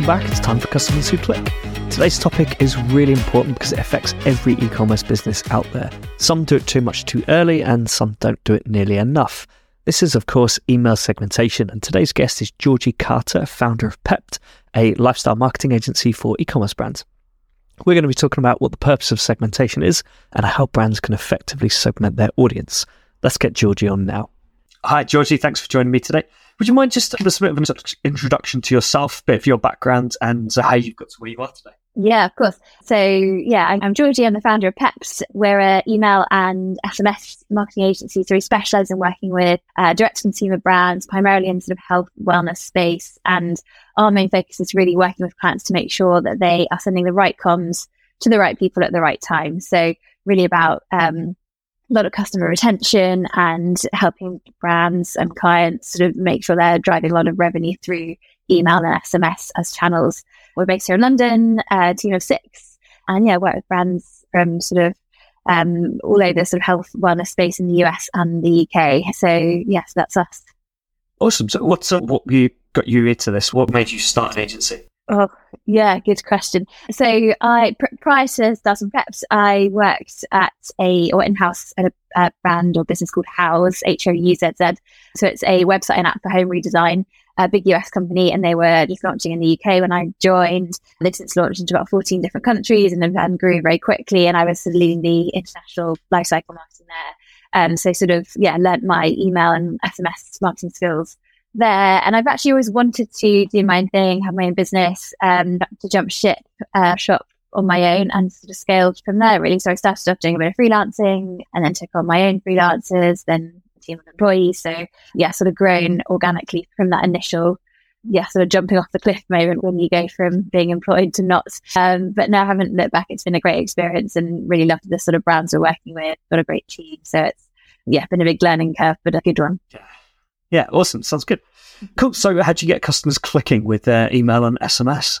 welcome back. It's time for Customers Who Click. Today's topic is really important because it affects every e commerce business out there. Some do it too much too early, and some don't do it nearly enough. This is, of course, email segmentation, and today's guest is Georgie Carter, founder of Pept, a lifestyle marketing agency for e commerce brands. We're going to be talking about what the purpose of segmentation is and how brands can effectively segment their audience. Let's get Georgie on now. Hi, Georgie. Thanks for joining me today. Would you mind just give us a bit of an introduction to yourself, bit of your background, and how you've got to where you are today? Yeah, of course. So, yeah, I'm Georgie. I'm the founder of Pept. We're an email and SMS marketing agency. So, we specialize in working with uh, direct consumer brands, primarily in sort of health, wellness space. And our main focus is really working with clients to make sure that they are sending the right comms to the right people at the right time. So, really about um, a lot of customer retention and helping brands and clients sort of make sure they're driving a lot of revenue through email and SMS as channels. We're based here in London, a team of six, and yeah, work with brands from sort of um, all over sort of health wellness space in the US and the UK. So yes, that's us. Awesome. So what's uh, what you got you into this? What made you start an agency? Oh, yeah, good question. So, I pr- prior to starting Pept, I worked at a or in house at a, a, brand or business called Houzz H O U Z Z. So it's a website and app for home redesign. A big US company, and they were just launching in the UK when I joined. They've since launched into about 14 different countries and, and grew very quickly. And I was leading the international lifecycle marketing there. Um, so, sort of, yeah, learned my email and SMS marketing skills there. And I've actually always wanted to do my own thing, have my own business, um, to jump ship, uh, shop on my own and sort of scaled from there really. So I started off doing a bit of freelancing and then took on my own freelancers, then a team of employees. So yeah, sort of grown organically from that initial yeah, sort of jumping off the cliff moment when you go from being employed to not. Um, but now I haven't looked back. It's been a great experience and really loved the sort of brands we're working with. Got a great team. So it's, yeah, been a big learning curve, but a good one. Yeah. Yeah, awesome. Sounds good. Cool. So, how do you get customers clicking with their email and SMS?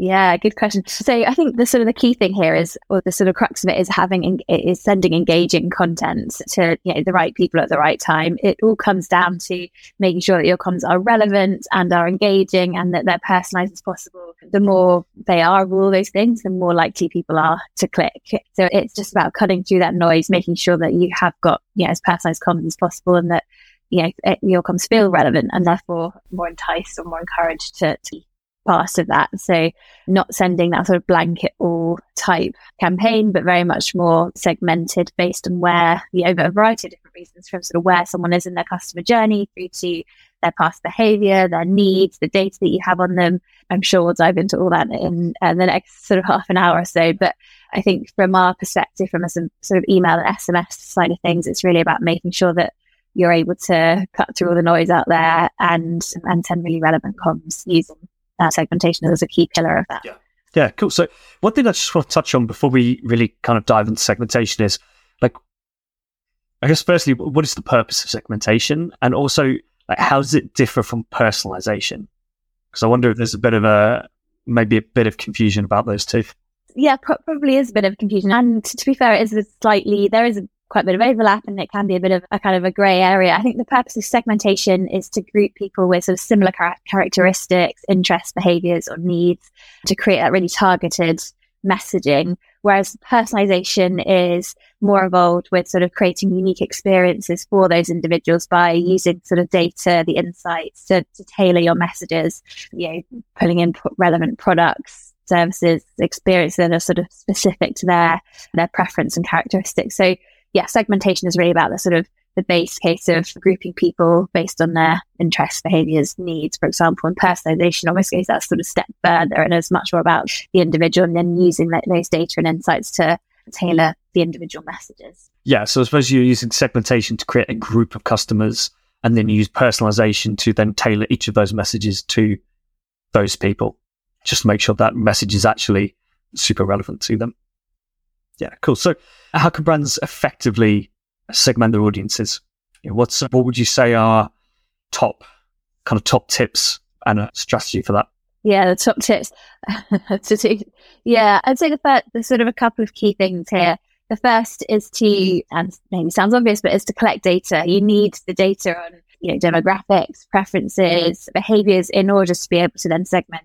Yeah, good question. So I think the sort of the key thing here is, or the sort of crux of it is having is sending engaging content to you know the right people at the right time. It all comes down to making sure that your comms are relevant and are engaging and that they're personalized as possible. The more they are of all those things, the more likely people are to click. So it's just about cutting through that noise, making sure that you have got know, as personalized comms as possible and that you know, it, your comms feel relevant and therefore more enticed or more encouraged to, to part of that. So not sending that sort of blanket all type campaign, but very much more segmented based on where, you know, a variety of different reasons from sort of where someone is in their customer journey through to their past behavior, their needs, the data that you have on them. I'm sure we'll dive into all that in uh, the next sort of half an hour or so. But I think from our perspective, from a sort of email and SMS side of things, it's really about making sure that you're able to cut through all the noise out there and and send really relevant comms using uh, segmentation as a key pillar of that. Yeah. Yeah, cool. So one thing I just want to touch on before we really kind of dive into segmentation is like, I guess firstly, what is the purpose of segmentation, and also like how does it differ from personalization? Because I wonder if there's a bit of a maybe a bit of confusion about those two. Yeah, probably is a bit of confusion, and to be fair, it is a slightly there is a quite a bit of overlap and it can be a bit of a kind of a grey area. I think the purpose of segmentation is to group people with sort of similar char- characteristics, interests, behaviors, or needs to create that really targeted messaging. Whereas personalization is more involved with sort of creating unique experiences for those individuals by using sort of data, the insights to, to tailor your messages, you know, pulling in relevant products, services, experiences that are sort of specific to their their preference and characteristics. So yeah, segmentation is really about the sort of the base case of grouping people based on their interests, behaviors, needs, for example, and personalization almost goes that sort of step further and is much more about the individual and then using that, those data and insights to tailor the individual messages. Yeah, so I suppose you're using segmentation to create a group of customers and then use personalization to then tailor each of those messages to those people, just make sure that message is actually super relevant to them. Yeah, cool. So, how can brands effectively segment their audiences? What's what would you say are top kind of top tips and a strategy for that? Yeah, the top tips. yeah, I'd say the first, there's sort of a couple of key things here. The first is to, and maybe sounds obvious, but is to collect data. You need the data on you know, demographics, preferences, behaviors in order to be able to then segment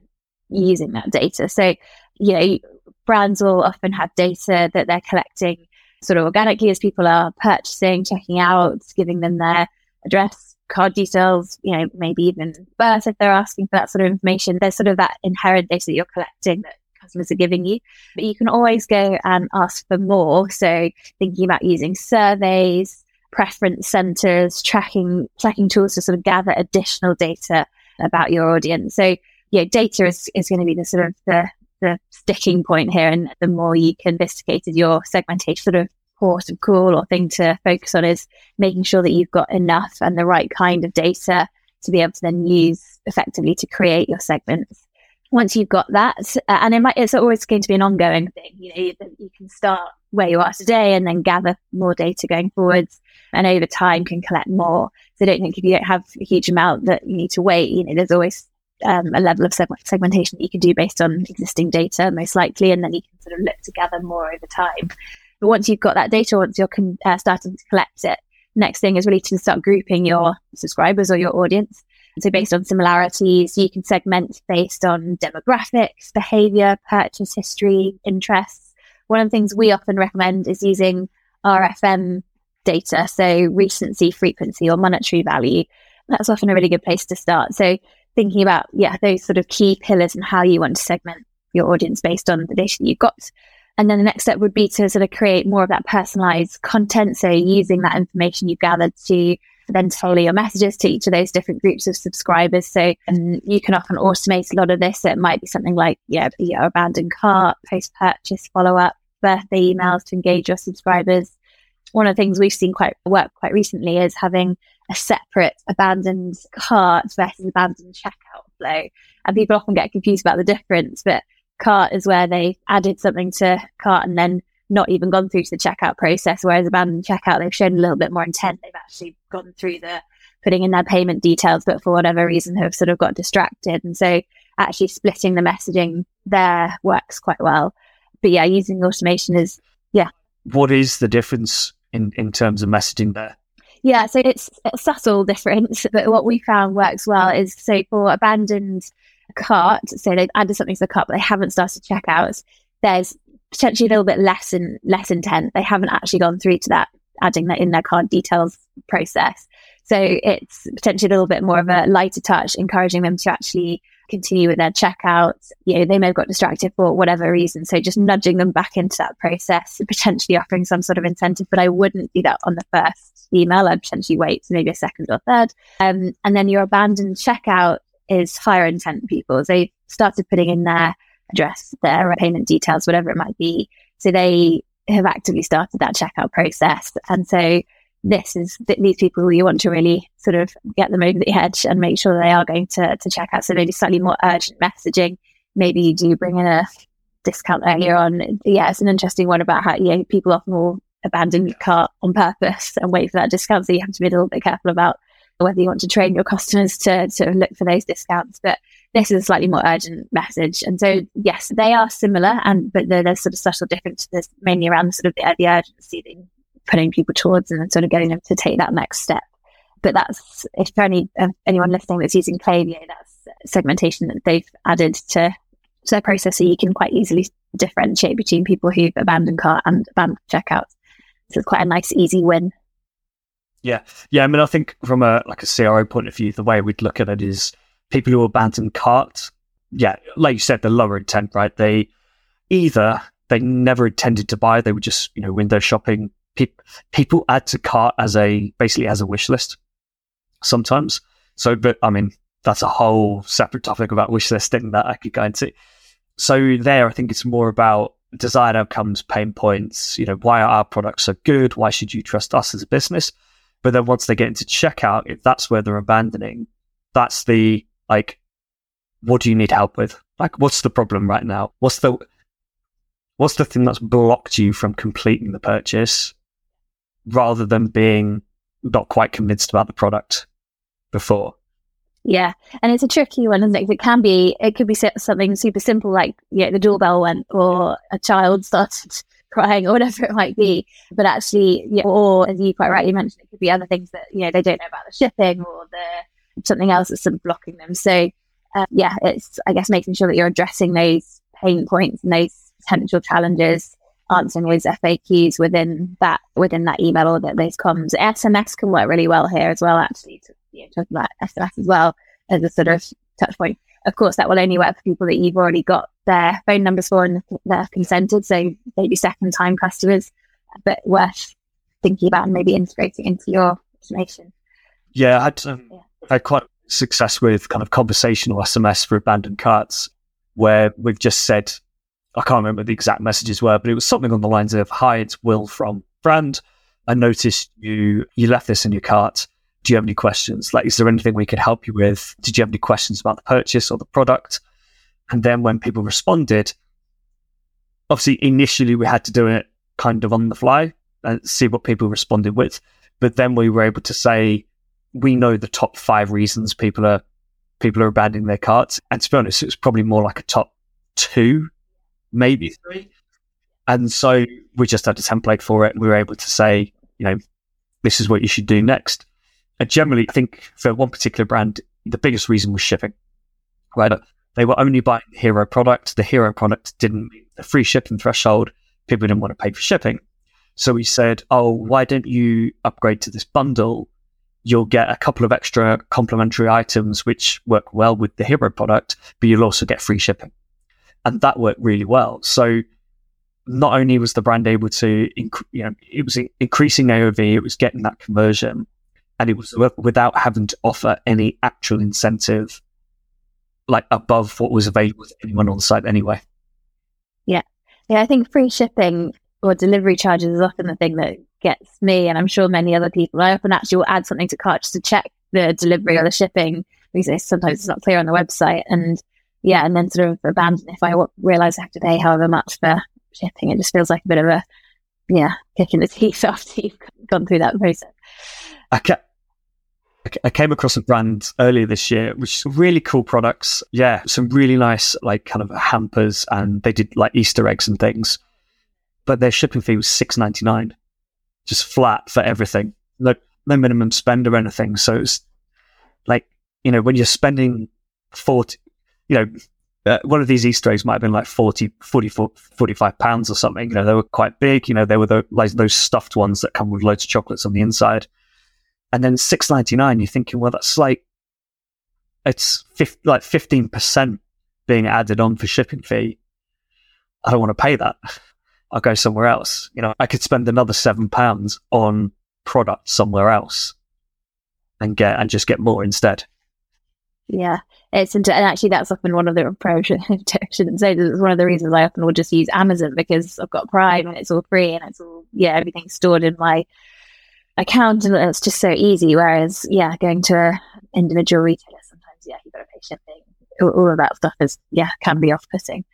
using that data. So, you know, brands will often have data that they're collecting sort of organically as people are purchasing, checking out, giving them their address, card details, you know, maybe even birth if they're asking for that sort of information. There's sort of that inherent data that you're collecting that customers are giving you. But you can always go and ask for more. So thinking about using surveys, preference centers, tracking tracking tools to sort of gather additional data about your audience. So yeah, data is, is going to be the sort of the the sticking point here. And the more you can sophisticated your segmentation sort of port of call or thing to focus on is making sure that you've got enough and the right kind of data to be able to then use effectively to create your segments. Once you've got that, uh, and it might, it's always going to be an ongoing thing. You know, you, you can start where you are today and then gather more data going forwards and over time can collect more. So I don't think if you don't have a huge amount that you need to wait, you know, there's always um, a level of segmentation that you can do based on existing data, most likely, and then you can sort of look to gather more over time. But once you've got that data, once you're con- uh, starting to collect it, next thing is really to start grouping your subscribers or your audience. So based on similarities, you can segment based on demographics, behavior, purchase history, interests. One of the things we often recommend is using RFM data, so recency, frequency, or monetary value. That's often a really good place to start. So thinking about, yeah, those sort of key pillars and how you want to segment your audience based on the data that you've got. And then the next step would be to sort of create more of that personalized content. So using that information you've gathered to then tailor your messages to each of those different groups of subscribers. So um, you can often automate a lot of this. So it might be something like, yeah, your abandoned cart, post purchase follow up, birthday emails to engage your subscribers. One of the things we've seen quite work quite recently is having a separate abandoned cart versus abandoned checkout flow. And people often get confused about the difference, but cart is where they added something to cart and then not even gone through to the checkout process. Whereas abandoned checkout, they've shown a little bit more intent. They've actually gone through the putting in their payment details, but for whatever reason have sort of got distracted. And so actually splitting the messaging there works quite well. But yeah, using automation is, yeah. What is the difference in, in terms of messaging there? Yeah, so it's a subtle difference, but what we found works well is so for abandoned cart, so they've added something to the cart, but they haven't started checkouts. There's potentially a little bit less and less intent. They haven't actually gone through to that adding that in their card details process. So it's potentially a little bit more of a lighter touch, encouraging them to actually continue with their checkout. You know, they may have got distracted for whatever reason. So just nudging them back into that process, potentially offering some sort of incentive. But I wouldn't do that on the first email. I'd potentially wait to maybe a second or third. Um, and then your abandoned checkout is higher intent people. They started putting in their address, their payment details, whatever it might be. So they have actively started that checkout process. And so this is these people you want to really sort of get them over the edge and make sure they are going to, to check out. So maybe slightly more urgent messaging. Maybe you do bring in a discount earlier on. Yeah, it's an interesting one about how yeah, people often will abandon your cart on purpose and wait for that discount. So you have to be a little bit careful about whether you want to train your customers to, to look for those discounts. But this is a slightly more urgent message. And so, yes, they are similar, and but there's sort of subtle differences mainly around sort of the, the urgency that putting people towards and sort of getting them to take that next step. But that's if any uh, anyone listening that's using Klaviyo, that's segmentation that they've added to, to their process, so you can quite easily differentiate between people who've abandoned cart and abandoned checkout. So it's quite a nice, easy win. Yeah, yeah. I mean, I think from a like a CRO point of view, the way we'd look at it is people who abandon cart. Yeah, like you said, the lower intent, right? They either they never intended to buy; they were just you know window shopping pe- people add to cart as a basically as a wish list sometimes. So, but I mean, that's a whole separate topic about wish listing that I could go into. So there, I think it's more about desired outcomes, pain points. You know, why are our products so good? Why should you trust us as a business? But then once they get into checkout, if that's where they're abandoning, that's the like, what do you need help with? Like, what's the problem right now? What's the what's the thing that's blocked you from completing the purchase? Rather than being not quite convinced about the product before. Yeah, and it's a tricky one, isn't it? It can be, it could be something super simple like, yeah, the doorbell went or a child started crying or whatever it might be. But actually, yeah, or as you quite rightly mentioned, it could be other things that, you know, they don't know about the shipping or the something else that's sort of blocking them. So, uh, yeah, it's, I guess, making sure that you're addressing those pain points and those potential challenges answering those FAQs within that within that email or that those comms. SMS can work really well here as well, actually, to you know, talk about SMS as well as a sort of touch point. Of course, that will only work for people that you've already got their phone numbers for and they're consented. So maybe second time customers, but worth thinking about and maybe integrating into your automation. Yeah, I had, um, yeah. I had quite success with kind of conversational SMS for abandoned carts where we've just said, I can't remember the exact messages were, but it was something on the lines of, "Hi, it's Will from Brand. I noticed you you left this in your cart. Do you have any questions? Like, is there anything we could help you with? Did you have any questions about the purchase or the product?" And then when people responded, obviously initially we had to do it kind of on the fly and see what people responded with, but then we were able to say, we know the top five reasons people are people are abandoning their carts. And to be honest, it was probably more like a top two maybe three. And so we just had a template for it and we were able to say, you know, this is what you should do next. And generally, I think for one particular brand, the biggest reason was shipping, right? They were only buying the hero product. The hero product didn't meet the free shipping threshold. People didn't want to pay for shipping. So we said, oh, why don't you upgrade to this bundle? You'll get a couple of extra complementary items which work well with the hero product, but you'll also get free shipping and that worked really well. So not only was the brand able to, inc- you know, it was increasing AOV, it was getting that conversion, and it was without having to offer any actual incentive, like above what was available to anyone on the site anyway. Yeah, yeah, I think free shipping or delivery charges is often the thing that gets me, and I'm sure many other people. I often actually will add something to cart just to check the delivery or the shipping because sometimes it's not clear on the website, and yeah, and then sort of abandon if I realize I have to pay however much for shipping. It just feels like a bit of a yeah kick in the teeth after you've gone through that process. I, ca- I came across a brand earlier this year, which is really cool products. Yeah, some really nice like kind of hampers, and they did like Easter eggs and things. But their shipping fee was six ninety nine, just flat for everything. No, no minimum spend or anything. So it's like you know when you're spending forty you know, uh, one of these Easter eggs might have been like 40, 40, 45 pounds or something. You know, they were quite big. You know, they were the, like those stuffed ones that come with loads of chocolates on the inside. And then six ninety nine. You're thinking, well, that's like it's like fifteen percent being added on for shipping fee. I don't want to pay that. I'll go somewhere else. You know, I could spend another seven pounds on product somewhere else and get and just get more instead. Yeah, it's and actually that's often one of the. I shouldn't say this. One of the reasons I often will just use Amazon because I've got Prime and it's all free and it's all yeah everything's stored in my account and it's just so easy. Whereas yeah, going to an individual retailer sometimes yeah you've got to pay shipping. All, all of that stuff is yeah can be off putting.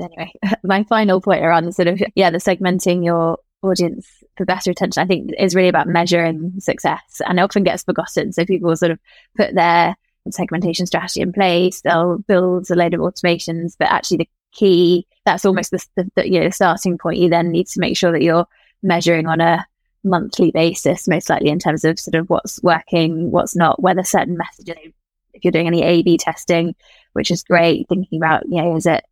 Anyway, my final point around the sort of yeah the segmenting your audience for better attention I think is really about measuring success and often gets forgotten. So people sort of put their segmentation strategy in place. They'll build a load of automations, but actually the key that's almost the, the, the you know starting point. You then need to make sure that you're measuring on a monthly basis, most likely in terms of sort of what's working, what's not, whether certain messages. If you're doing any A/B testing, which is great, thinking about you know is it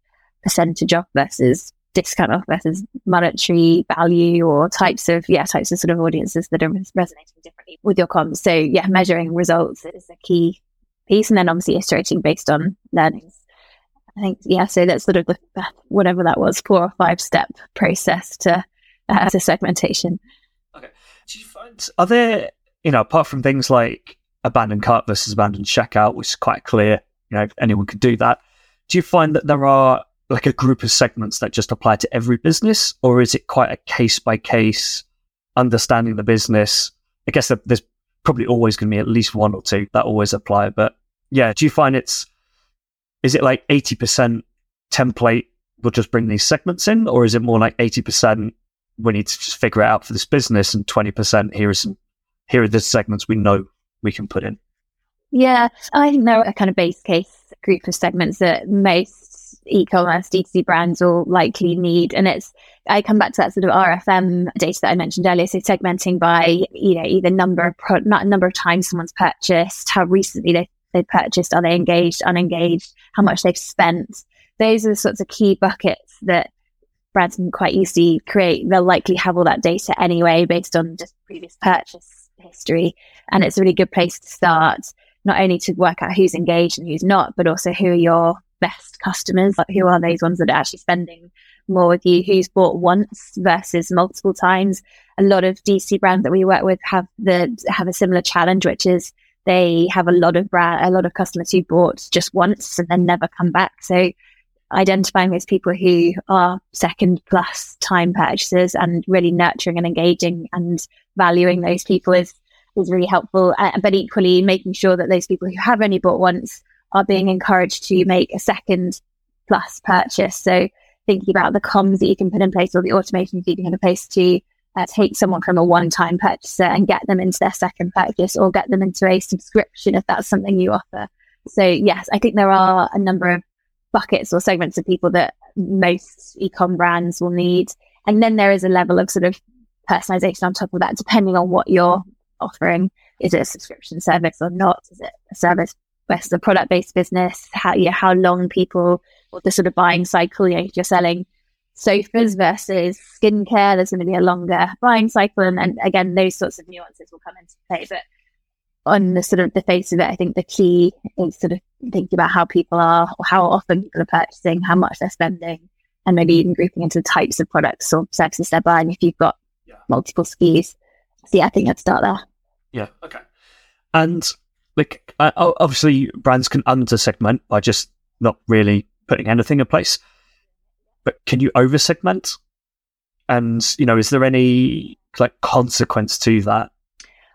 percentage off versus discount off versus monetary value or types of yeah types of sort of audiences that are resonating differently with your comms. So yeah, measuring results is a key piece, and then obviously iterating based on learnings. I think yeah, so that's sort of the whatever that was four or five step process to uh, to segmentation. Okay, do you find are there you know apart from things like abandoned cart versus abandoned checkout, which is quite clear, you know anyone could do that. Do you find that there are like a group of segments that just apply to every business, or is it quite a case by case understanding the business? I guess there's probably always going to be at least one or two that always apply. But yeah, do you find it's, is it like 80% template will just bring these segments in, or is it more like 80% we need to just figure it out for this business and 20% here is some, here are the segments we know we can put in? Yeah, I think there are a kind of base case group of segments that most e-commerce D2C brands will likely need. And it's, I come back to that sort of RFM data that I mentioned earlier. So segmenting by, you know, either number of, pro- not number of times someone's purchased, how recently they, they purchased, are they engaged, unengaged, how much they've spent. Those are the sorts of key buckets that brands can quite easily create. They'll likely have all that data anyway based on just previous purchase history. And it's a really good place to start, not only to work out who's engaged and who's not, but also who are your best customers, like who are those ones that are actually spending more with you, who's bought once versus multiple times. A lot of DC brands that we work with have the have a similar challenge, which is they have a lot of brand, a lot of customers who bought just once and then never come back. So identifying those people who are second plus time purchasers and really nurturing and engaging and valuing those people is is really helpful. Uh, but equally, making sure that those people who have only bought once are being encouraged to make a second plus purchase. So thinking about the comms that you can put in place or the automation you can put in place to uh, take someone from a one-time purchaser and get them into their second purchase or get them into a subscription if that's something you offer. So yes, I think there are a number of buckets or segments of people that most ecom brands will need. And then there is a level of sort of personalization on top of that, depending on what you're offering. Is it a subscription service or not? Is it a service versus a product based business? How you know, how long people or the sort of buying cycle, you know, if you're selling sofas versus skincare, there's going to be a longer buying cycle. And, and again, those sorts of nuances will come into play. But on the sort of the face of it, I think the key is sort of thinking about how people are or how often people are purchasing, how much they're spending, and maybe even grouping into the types of products or services they're buying if you've got yeah. multiple SKUs. So yeah, I think I'd start there. Yeah. Okay. And like uh, obviously brands can under segment by just not really putting anything in place. But can you over segment? And you know, is there any like consequence to that?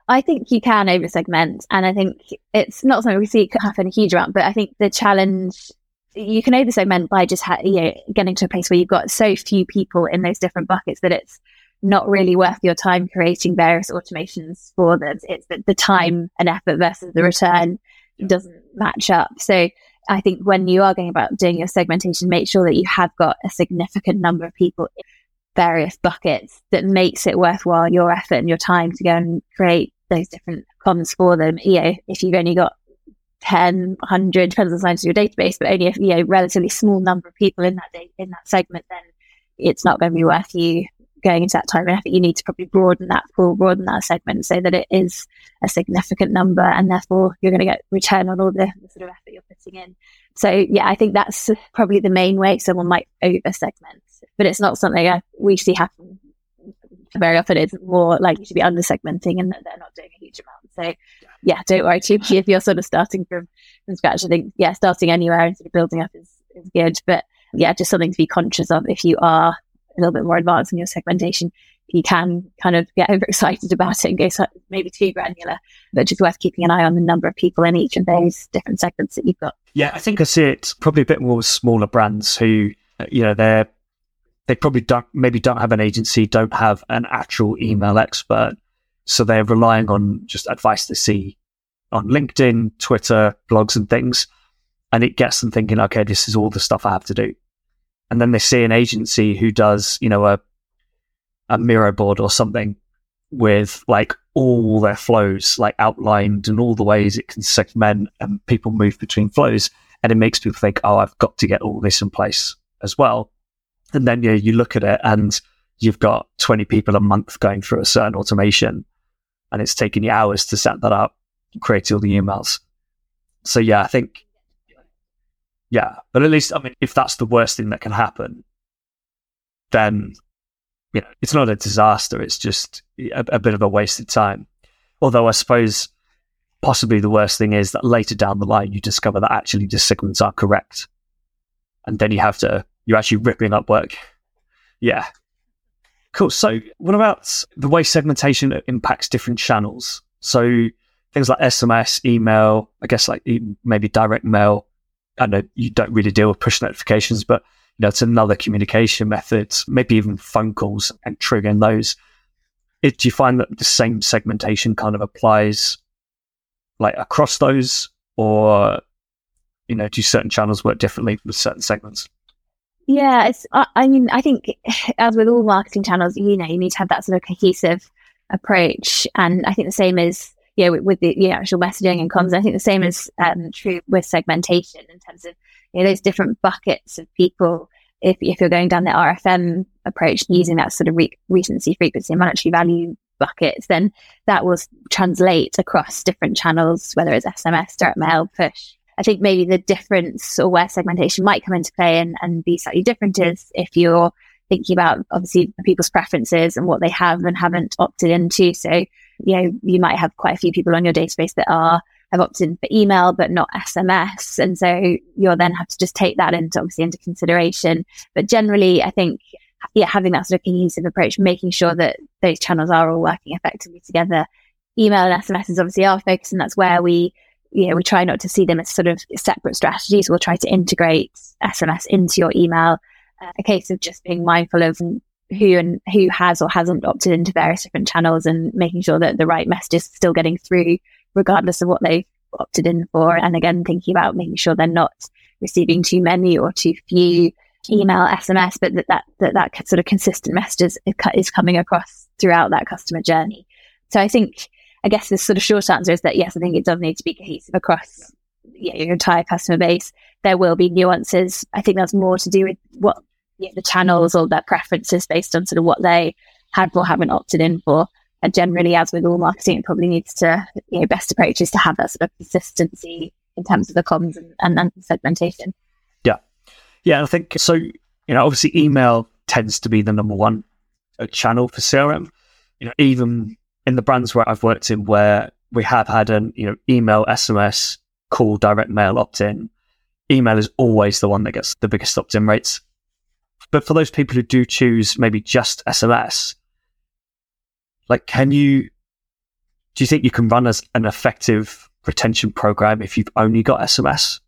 I think you can over segment, and I think it's not something we see happen a huge amount. But I think the challenge you can over segment by just ha- you know getting to a place where you've got so few people in those different buckets that it's not really worth your time creating various automations for them. It's the, the time and effort versus the return doesn't match up. So I think when you are going about doing your segmentation, make sure that you have got a significant number of people in various buckets that makes it worthwhile your effort and your time to go and create those different comms for them. You know, if you've only got 10, 100, depends on the size of your database, but only a you know, relatively small number of people in that day, in that segment, then it's not going to be worth you going into that time and effort. You need to probably broaden that pool, broaden that segment so that it is a significant number and therefore you're going to get return on all the, the sort of effort you're putting in. So yeah, I think that's probably the main way someone might over segment, but it's not something we see happen very often it's more likely to be under segmenting and that they're not doing a huge amount. So yeah, don't worry too much if you're sort of starting from, from scratch. I think yeah, starting anywhere and sort of building up is, is good. But yeah, just something to be conscious of if you are a little bit more advanced in your segmentation. You can kind of get overexcited about it and go maybe too granular, but just worth keeping an eye on the number of people in each of those different segments that you've got. Yeah, I think I see it probably a bit more with smaller brands who, uh, you know, they're they probably don't maybe don't have an agency, don't have an actual email expert, so they're relying on just advice they see on LinkedIn, Twitter, blogs, and things, and it gets them thinking, okay, this is all the stuff I have to do, and then they see an agency who does, you know, a a Miro board or something with like all their flows like outlined and all the ways it can segment and people move between flows and it makes people think oh i've got to get all this in place as well and then yeah, you look at it and you've got 20 people a month going through a certain automation and it's taking you hours to set that up, create all the emails. So yeah, I think, yeah, but at least, I mean, if that's the worst thing that can happen, then, you know, it's not a disaster. It's just a, a bit of a wasted time. Although I suppose possibly the worst thing is that later down the line, you discover that actually the segments are correct. And then you have to you're actually ripping up work. Yeah. Cool. So, what about the way segmentation impacts different channels? So, things like SMS, email, I guess like maybe direct mail. I know you don't really deal with push notifications, but you know it's another communication method. Maybe even phone calls and triggering those. It, do you find that the same segmentation kind of applies like across those, or you know, do certain channels work differently with certain segments? Yeah, it's. I, I mean, I think as with all marketing channels, you know, you need to have that sort of cohesive approach, and I think the same is yeah with, with the actual messaging and comms. I think the same is um, true with segmentation in terms of you know those different buckets of people. If if you're going down the RFM approach, using that sort of re- recency, frequency, and monetary value buckets, then that will translate across different channels, whether it's SMS, direct mail, push. I think maybe the difference or where segmentation might come into play and, and be slightly different is if you're thinking about obviously people's preferences and what they have and haven't opted into. So, you know, you might have quite a few people on your database that are have opted for email but not SMS. And so you'll then have to just take that into obviously into consideration. But generally I think yeah, having that sort of cohesive approach, making sure that those channels are all working effectively together. Email and SMS is obviously our focus, and that's where we, you know, we try not to see them as sort of separate strategies. We'll try to integrate SMS into your email. A case of just being mindful of who and who has or hasn't opted into various different channels and making sure that the right message is still getting through, regardless of what they've opted in for. And again, thinking about making sure they're not receiving too many or too few email, SMS, but that that, that, that sort of consistent messages is coming across throughout that customer journey. So I think, I guess the sort of short answer is that yes, I think it does need to be cohesive across your entire customer base. There will be nuances. I think that's more to do with what the channels or their preferences based on sort of what they have or haven't opted in for. And generally, as with all marketing, it probably needs to, you know, best approach is to have that sort of consistency in terms of the comms and, and, and segmentation. Yeah, Yeah. I think so. You know, obviously, email tends to be the number one uh, channel for CRM. You know, even in the brands where I've worked in, where we have had an you know email, SMS, call, direct mail opt in, email is always the one that gets the biggest opt in rates. But for those people who do choose maybe just SMS, like, can you? Do you think you can run as an effective retention program if you've only got SMS?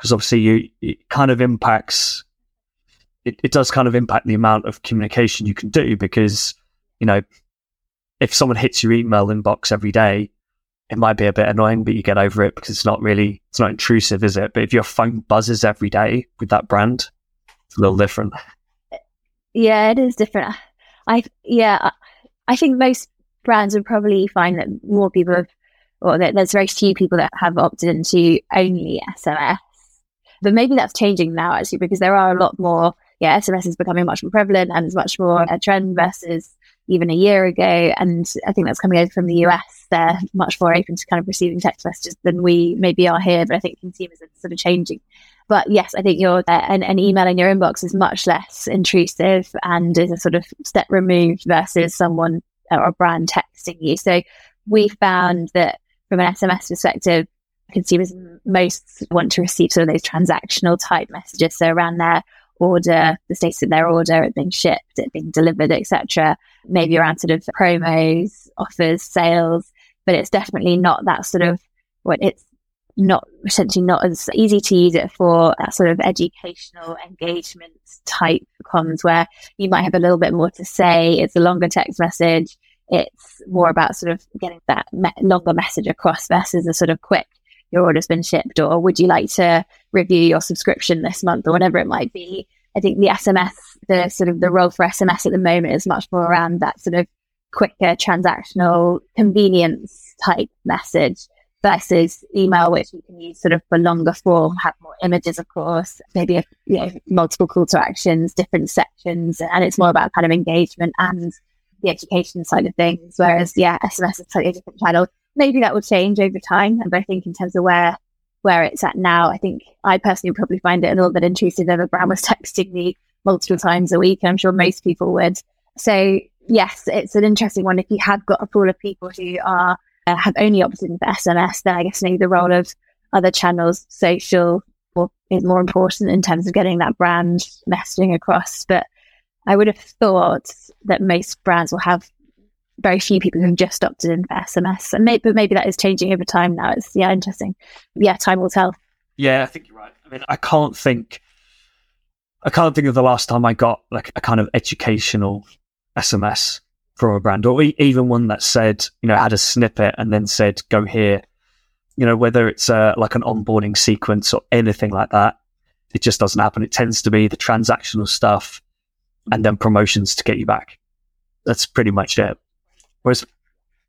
because obviously you it kind of impacts it, it does kind of impact the amount of communication you can do because you know if someone hits your email inbox every day it might be a bit annoying but you get over it because it's not really it's not intrusive is it but if your phone buzzes every day with that brand it's a little different yeah it is different i yeah i think most brands would probably find that more people have or that there's very few people that have opted into only sms but maybe that's changing now actually because there are a lot more. Yeah, SMS is becoming much more prevalent and is much more a trend versus even a year ago. And I think that's coming over from the US. They're much more open to kind of receiving text messages than we maybe are here. But I think consumers are sort of changing. But yes, I think your uh, an, an email in your inbox is much less intrusive and is a sort of step removed versus someone or a brand texting you. So we found that from an SMS perspective, consumers most want to receive sort of those transactional type messages. So around their order, the status of their order, it being shipped, it being delivered, etc. Maybe around sort of promos, offers, sales, but it's definitely not that sort of what it's not essentially not as easy to use it for that sort of educational engagement type comms where you might have a little bit more to say. It's a longer text message. It's more about sort of getting that me- longer message across versus a sort of quick your order's been shipped or would you like to review your subscription this month or whatever it might be. I think the SMS, the sort of the role for SMS at the moment is much more around that sort of quicker transactional convenience type message versus email, which you can use sort of for longer form, have more images, of course, maybe a, you know, multiple call to actions, different sections, and it's more about kind of engagement and the education side of things. Whereas, yeah, SMS is slightly different channel maybe that will change over time. But I think in terms of where where it's at now, I think I personally would probably find it a little bit intrusive if a brand was texting me multiple times a week. I'm sure most people would. So yes, it's an interesting one. If you have got a pool of people who are Uh, have only opted in for SMS, then I guess maybe the role of other channels, social, is more important in terms of getting that brand messaging across. But I would have thought that most brands will have very few people who've just opted in for SMS. And maybe, but maybe that is changing over time now. It's yeah, interesting. Yeah, time will tell. Yeah, I think you're right. I mean, I can't think, I can't think of the last time I got like a kind of educational SMS from a brand, or even one that said, you know, had a snippet and then said, "Go here." You know, whether it's uh, like an onboarding sequence or anything like that. it just doesn't happen. It tends to be the transactional stuff and then promotions to get you back. That's pretty much it. Whereas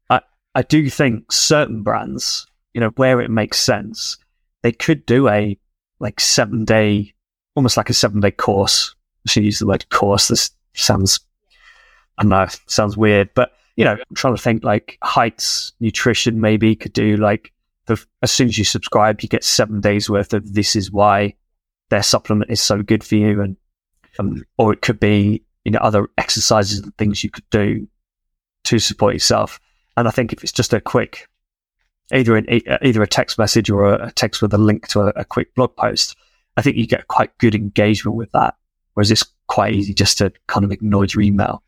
I, I do think certain brands, you know, where it makes sense, they could do a like seven day, almost like a seven day course. I should use the word course. This sounds, I don't know, sounds weird, but you know, I'm trying to think like Heights Nutrition maybe could do like the, as soon as you subscribe, you get seven days worth of this is why their supplement is so good for you. And, um, or it could be, you know, other exercises and things you could do to support yourself. And I think if it's just a quick, either an, either a text message or a, text with a link to a, a quick blog post, I think you get quite good engagement with that. Whereas it's quite easy just to kind of ignore your email.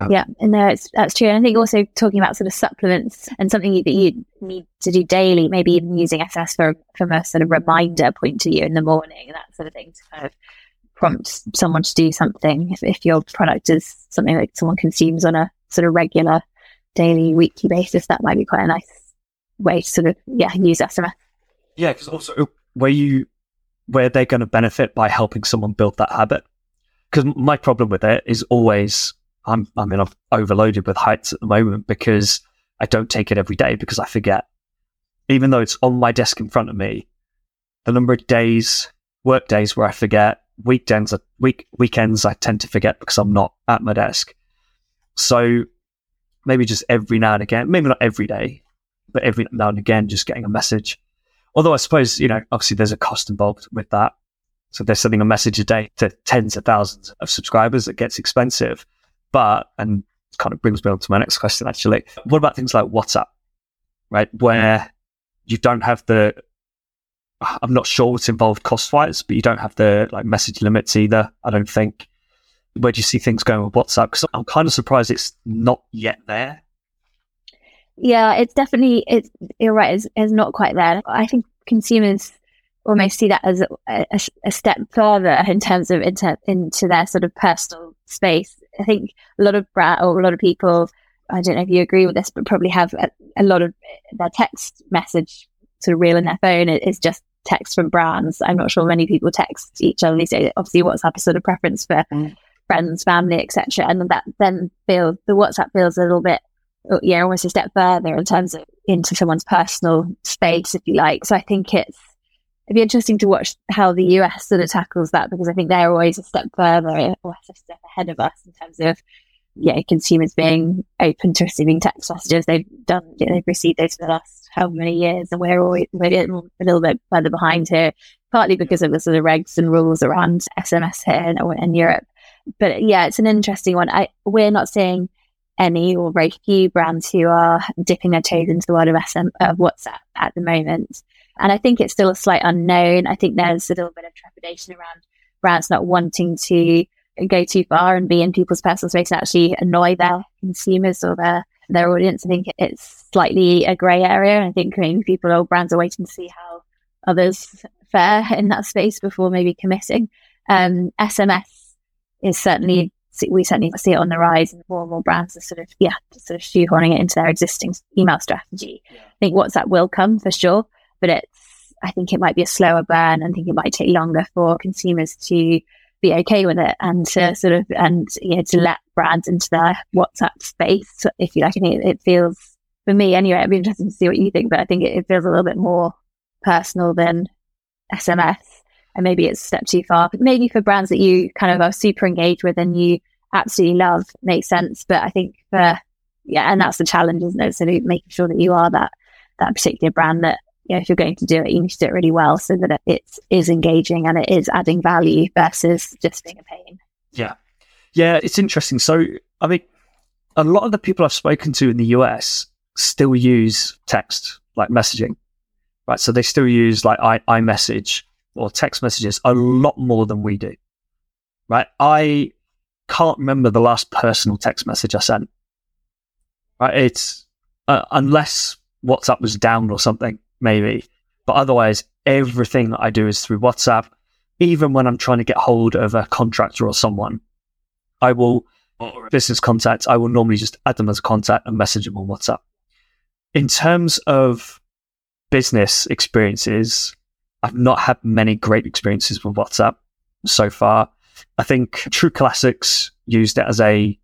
Um, yeah, and it's, that's true. And I think also talking about sort of supplements and something that you need to do daily, maybe even using SS for from a sort of reminder point to you in the morning, that sort of thing to kind of prompt someone to do something. If, if your product is something that someone consumes on a sort of regular, daily, weekly basis, that might be quite a nice way to sort of yeah use SMS. Yeah, because also where you where they're going to benefit by helping someone build that habit. Because my problem with it is always I'm, I mean, I'm overloaded with heights at the moment because I don't take it every day because I forget. Even though it's on my desk in front of me, the number of days, work days where I forget, weekends, week weekends, I tend to forget because I'm not at my desk. So maybe just every now and again, maybe not every day, but every now and again, just getting a message. Although I suppose you know, obviously, there's a cost involved with that. So they're sending a message a day to tens of thousands of subscribers. It gets expensive. But, and kind of brings me on to my next question actually. What about things like WhatsApp, right? Where you don't have the, I'm not sure what's involved cost wise, but you don't have the like message limits either. I don't think. Where do you see things going with WhatsApp? Because I'm kind of surprised it's not yet there. Yeah, it's definitely, it's, you're right, it's, it's not quite there. I think consumers almost see that as a, a, a step further in terms of into, into their sort of personal space. I think a lot of brand or a lot of people, I don't know if you agree with this, but probably have a, a lot of their text message sort of reel in their phone It is just text from brands. I'm not sure many people text each other these days. Obviously, WhatsApp is sort of preference for mm. friends, family, etc. And that then feels the WhatsApp feels a little bit, yeah, almost a step further in terms of into someone's personal space, if you like. So I think it's it'd be interesting to watch how the US sort of tackles that because I think they're always a step further or a step ahead of us in terms of yeah consumers being open to receiving text messages. They've done they've received those for the last how many years, and we're always we're a little bit further behind here, partly because of the sort of regs and rules around SMS here in, in Europe. But yeah, it's an interesting one. I we're not seeing any or very few brands who are dipping their toes into the world of SM of WhatsApp at the moment. And I think it's still a slight unknown. I think there's a little bit of trepidation around brands not wanting to go too far and be in people's personal space and actually annoy their consumers or their their audience. I think it's slightly a grey area. I think maybe people or brands are waiting to see how others fare in that space before maybe committing. Um, SMS is certainly we certainly see it on the rise, and more and more brands are sort of yeah, sort of shoehorning it into their existing email strategy. Yeah. I think WhatsApp will come for sure, but it's I think it might be a slower burn. I think it might take longer for consumers to be okay with it and to sort of and you know to let brands into their WhatsApp space, if you like. I think it, it feels for me anyway. I'd be interested to see what you think, but I think it, it feels a little bit more personal than SMS and maybe it's a step too far. But maybe for brands that you kind of are super engaged with and you absolutely love makes sense. But I think for yeah, and that's the challenge, isn't it? So making sure that you are that that particular brand that you know, if you're going to do it, you need to do it really well so that it is engaging and it is adding value versus just being a pain. Yeah. Yeah, it's interesting. So, I mean, a lot of the people I've spoken to in the US still use text, like messaging, right? So they still use like I, iMessage or text messages a lot more than we do, right? I can't remember the last personal text message I sent, right? It's uh, unless WhatsApp was down or something, maybe. But otherwise, everything that I do is through WhatsApp. Even when I'm trying to get hold of a contractor or someone, I will, or business contacts, I will normally just add them as a contact and message them on WhatsApp. In terms of business experiences, I've not had many great experiences with WhatsApp so far. I think True Classics used it as a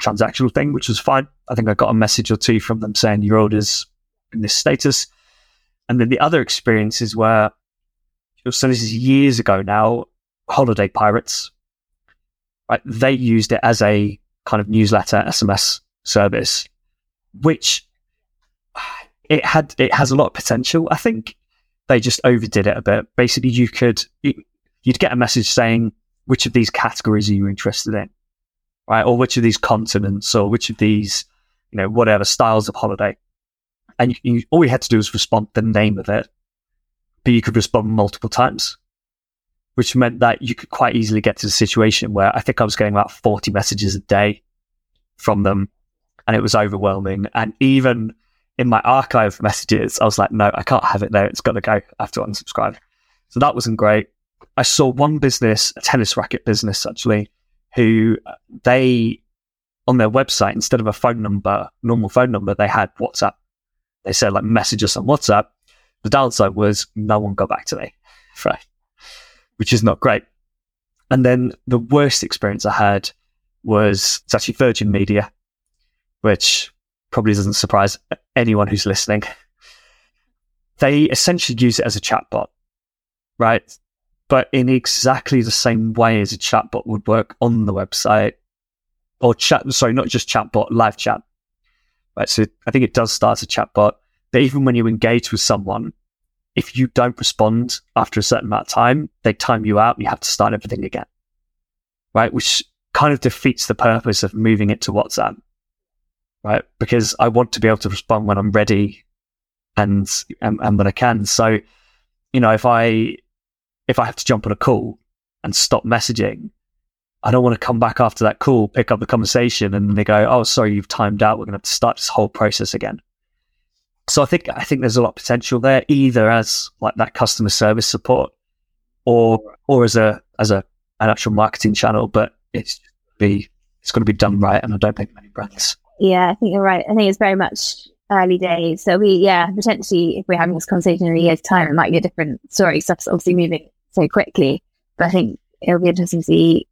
transactional thing, which was fine. I think I got a message or two from them saying your order's in this status. And then the other experiences were, so this is years ago now, Holiday Pirates, right? They used it as a kind of newsletter SMS service, which it had, it has a lot of potential. I think they just overdid it a bit. Basically, you could, you'd get a message saying, which of these categories are you interested in? Right. Or which of these continents or which of these, you know, whatever styles of holiday. And you, you, all you had to do was respond the name of it, but you could respond multiple times, which meant that you could quite easily get to the situation where I think I was getting about 40 messages a day from them and it was overwhelming. And even in my archive messages, I was like, no, I can't have it there. It's got to go. I have to unsubscribe. So that wasn't great. I saw one business, a tennis racket business actually, who uh, they on their website instead of a phone number, normal phone number, they had WhatsApp. They said like message us on WhatsApp. The downside was no one got back to me, right? Which is not great. And then the worst experience I had was it's actually Virgin Media, which probably doesn't surprise anyone who's listening. They essentially use it as a chatbot, right? but in exactly the same way as a chatbot would work on the website or chat. Sorry, not just chatbot, live chat. Right. So I think it does start as a chatbot, but even when you engage with someone, if you don't respond after a certain amount of time, they time you out and you have to start everything again. Right. Which kind of defeats the purpose of moving it to WhatsApp. Right. Because I want to be able to respond when I'm ready and, and, and when I can. So, you know, if I, if I have to jump on a call and stop messaging, I don't want to come back after that call, pick up the conversation, and they go, "Oh, sorry, you've timed out. We're going to have to start this whole process again." So I think I think there's a lot of potential there, either as like that customer service support, or or as a as a an actual marketing channel. But it's be it's going to be done right, and I don't think many brands. Yeah, I think you're right. I think it's very much early days. So we, yeah, potentially if we're having this conversation in a year's time, it might be a different story. Stuff's obviously moving so quickly. But I think it'll be interesting to see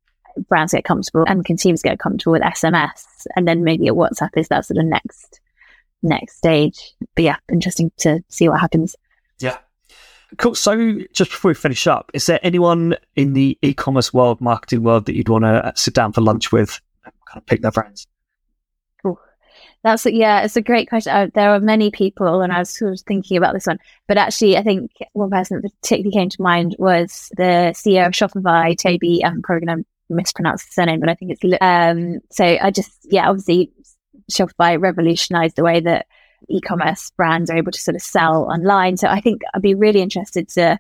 brands get comfortable and consumers get comfortable with SMS, and then maybe a WhatsApp is that sort of next next stage. But yeah, interesting to see what happens. Yeah. Cool. So, just before we finish up, is there anyone in the e-commerce world, marketing world, that you'd want to sit down for lunch with, and kind of pick their brains? Cool. That's yeah, it's a great question. Uh, there are many people, and I was sort of thinking about this one, but actually, I think one person that particularly came to mind was the CEO of Shopify, Tobi I'm probably going to mispronounce his surname, but I think it's um. So I just yeah, obviously, Shopify revolutionized the way that e-commerce brands are able to sort of sell online. So I think I'd be really interested to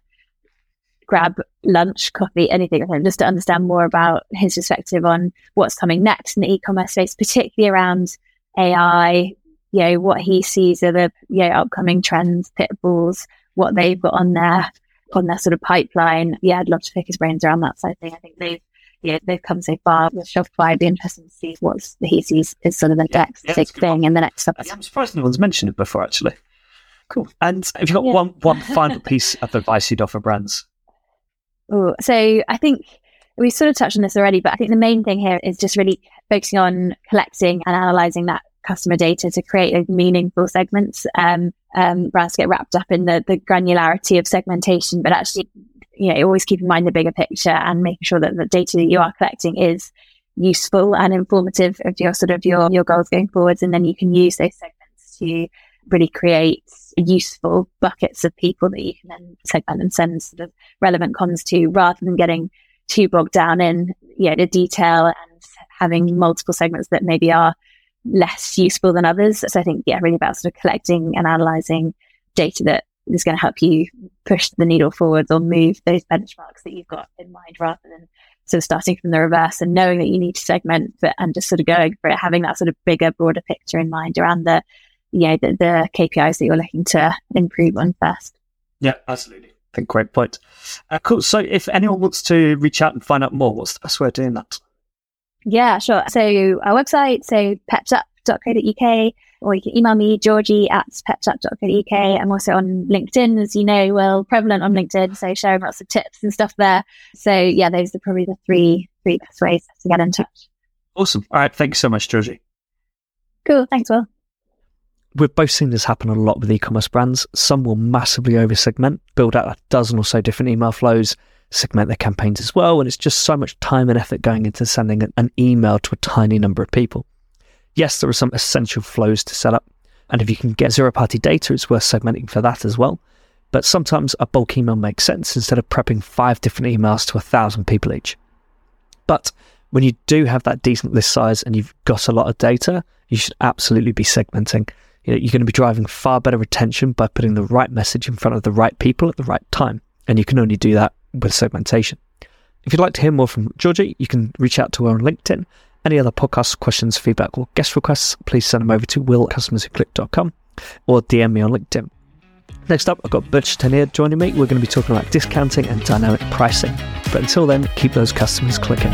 grab lunch, coffee, anything just to understand more about his perspective on what's coming next in the e-commerce space, particularly around AI, you know, what he sees are the you know, upcoming trends, pitfalls, what they've got on their on their sort of pipeline. Yeah, I'd love to pick his brains around that side thing. I think they've yeah, they've come so far with Shopify. It'd be interesting to see what he sees is sort of the yeah, next yeah, big thing in the next stuff. I'm surprised no one's mentioned it before, actually. Cool. And have you got yeah. one one final piece of advice you'd offer brands? Ooh, so I think we sort of touched on this already, but I think the main thing here is just really focusing on collecting and analyzing that customer data to create meaningful segments. Um, um, brands get wrapped up in the, the granularity of segmentation, but actually, you know, always keep in mind the bigger picture and making sure that the data that you are collecting is useful and informative of your sort of your, your goals going forwards. And then you can use those segments to really create useful buckets of people that you can then segment and send sort of relevant cons to rather than getting too bogged down in you know, the detail and having multiple segments that maybe are less useful than others. So I think, yeah, really about sort of collecting and analyzing data that is going to help you push the needle forwards or move those benchmarks that you've got in mind rather than sort of starting from the reverse and knowing that you need to segment but and just sort of going for it, having that sort of bigger, broader picture in mind around the, you know, the, the KPIs that you're looking to improve on first. Yeah, absolutely. I think great point. Uh, cool. So, if anyone wants to reach out and find out more, what's the best way of doing that? Yeah, sure. So our website, so pept.co.uk or you can email me, georgie at pept.co.uk. I'm also on LinkedIn, as you know, well, prevalent on LinkedIn, so sharing lots of tips and stuff there. So yeah, those are probably the three three best ways to get in touch. Awesome. All right. Thanks so much, Georgie. Cool. Thanks, Will. We've both seen this happen a lot with e-commerce brands. Some will massively over segment, build out a dozen or so different email flows, segment their campaigns as well, and it's just so much time and effort going into sending an email to a tiny number of people. Yes, there are some essential flows to set up, and if you can get zero-party data, it's worth segmenting for that as well. But sometimes a bulk email makes sense instead of prepping five different emails to a thousand people each. But when you do have that decent list size and you've got a lot of data, you should absolutely be segmenting. You know, you're going to be driving far better retention by putting the right message in front of the right people at the right time. And you can only do that with segmentation. If you'd like to hear more from Georgie, you can reach out to her on LinkedIn. Any other podcast questions, feedback, or guest requests, please send them over to will@customerswhoclick.com or DM me on LinkedIn. Next up, I've got Butch Tenier joining me. We're going to be talking about discounting and dynamic pricing. But until then, keep those customers clicking.